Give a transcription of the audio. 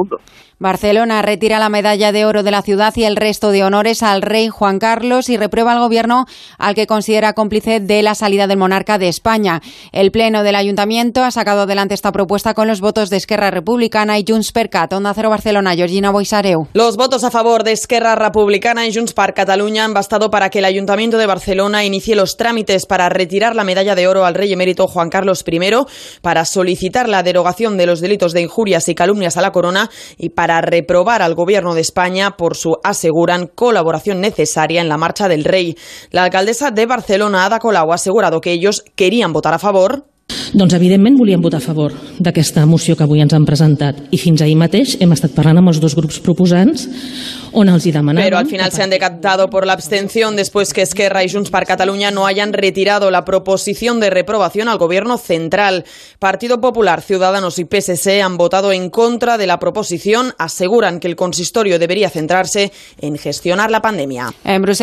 mundo. Barcelona retira la medalla de oro de la ciudad y el resto de honores al rey Juan Carlos y reprueba al gobierno al que considera cómplice de la salida del monarca de España. El pleno del ayuntamiento ha sacado adelante esta propuesta con los votos de Esquerra Republicana y Junts per Cat. Onda Cero Barcelona, Georgina Boisareu. Los votos a favor de Esquerra Republicana y Junts per Cataluña han bastado para que el ayuntamiento de Barcelona inicie los trámites para retirar la medalla de oro al rey emérito Juan Carlos I, para solicitar la derogación de los delitos de injurias y calumnias a la corona y para reprobar al Gobierno de España por su, aseguran, colaboración necesaria en la marcha del rey. La alcaldesa de Barcelona, Ada Colau, ha asegurado que ellos querían votar a favor, doncs, evidentment, volíem votar a favor d'aquesta moció que avui ens han presentat i fins ahir mateix hem estat parlant amb els dos grups proposants on els hi demanàvem... Pero al final se han decantado por la abstención después que Esquerra y Junts per Catalunya no hayan retirado la proposición de reprobación al gobierno central. Partido Popular, Ciudadanos y PSC han votado en contra de la proposición. Aseguran que el consistorio debería centrarse en gestionar la pandemia. En Bruselas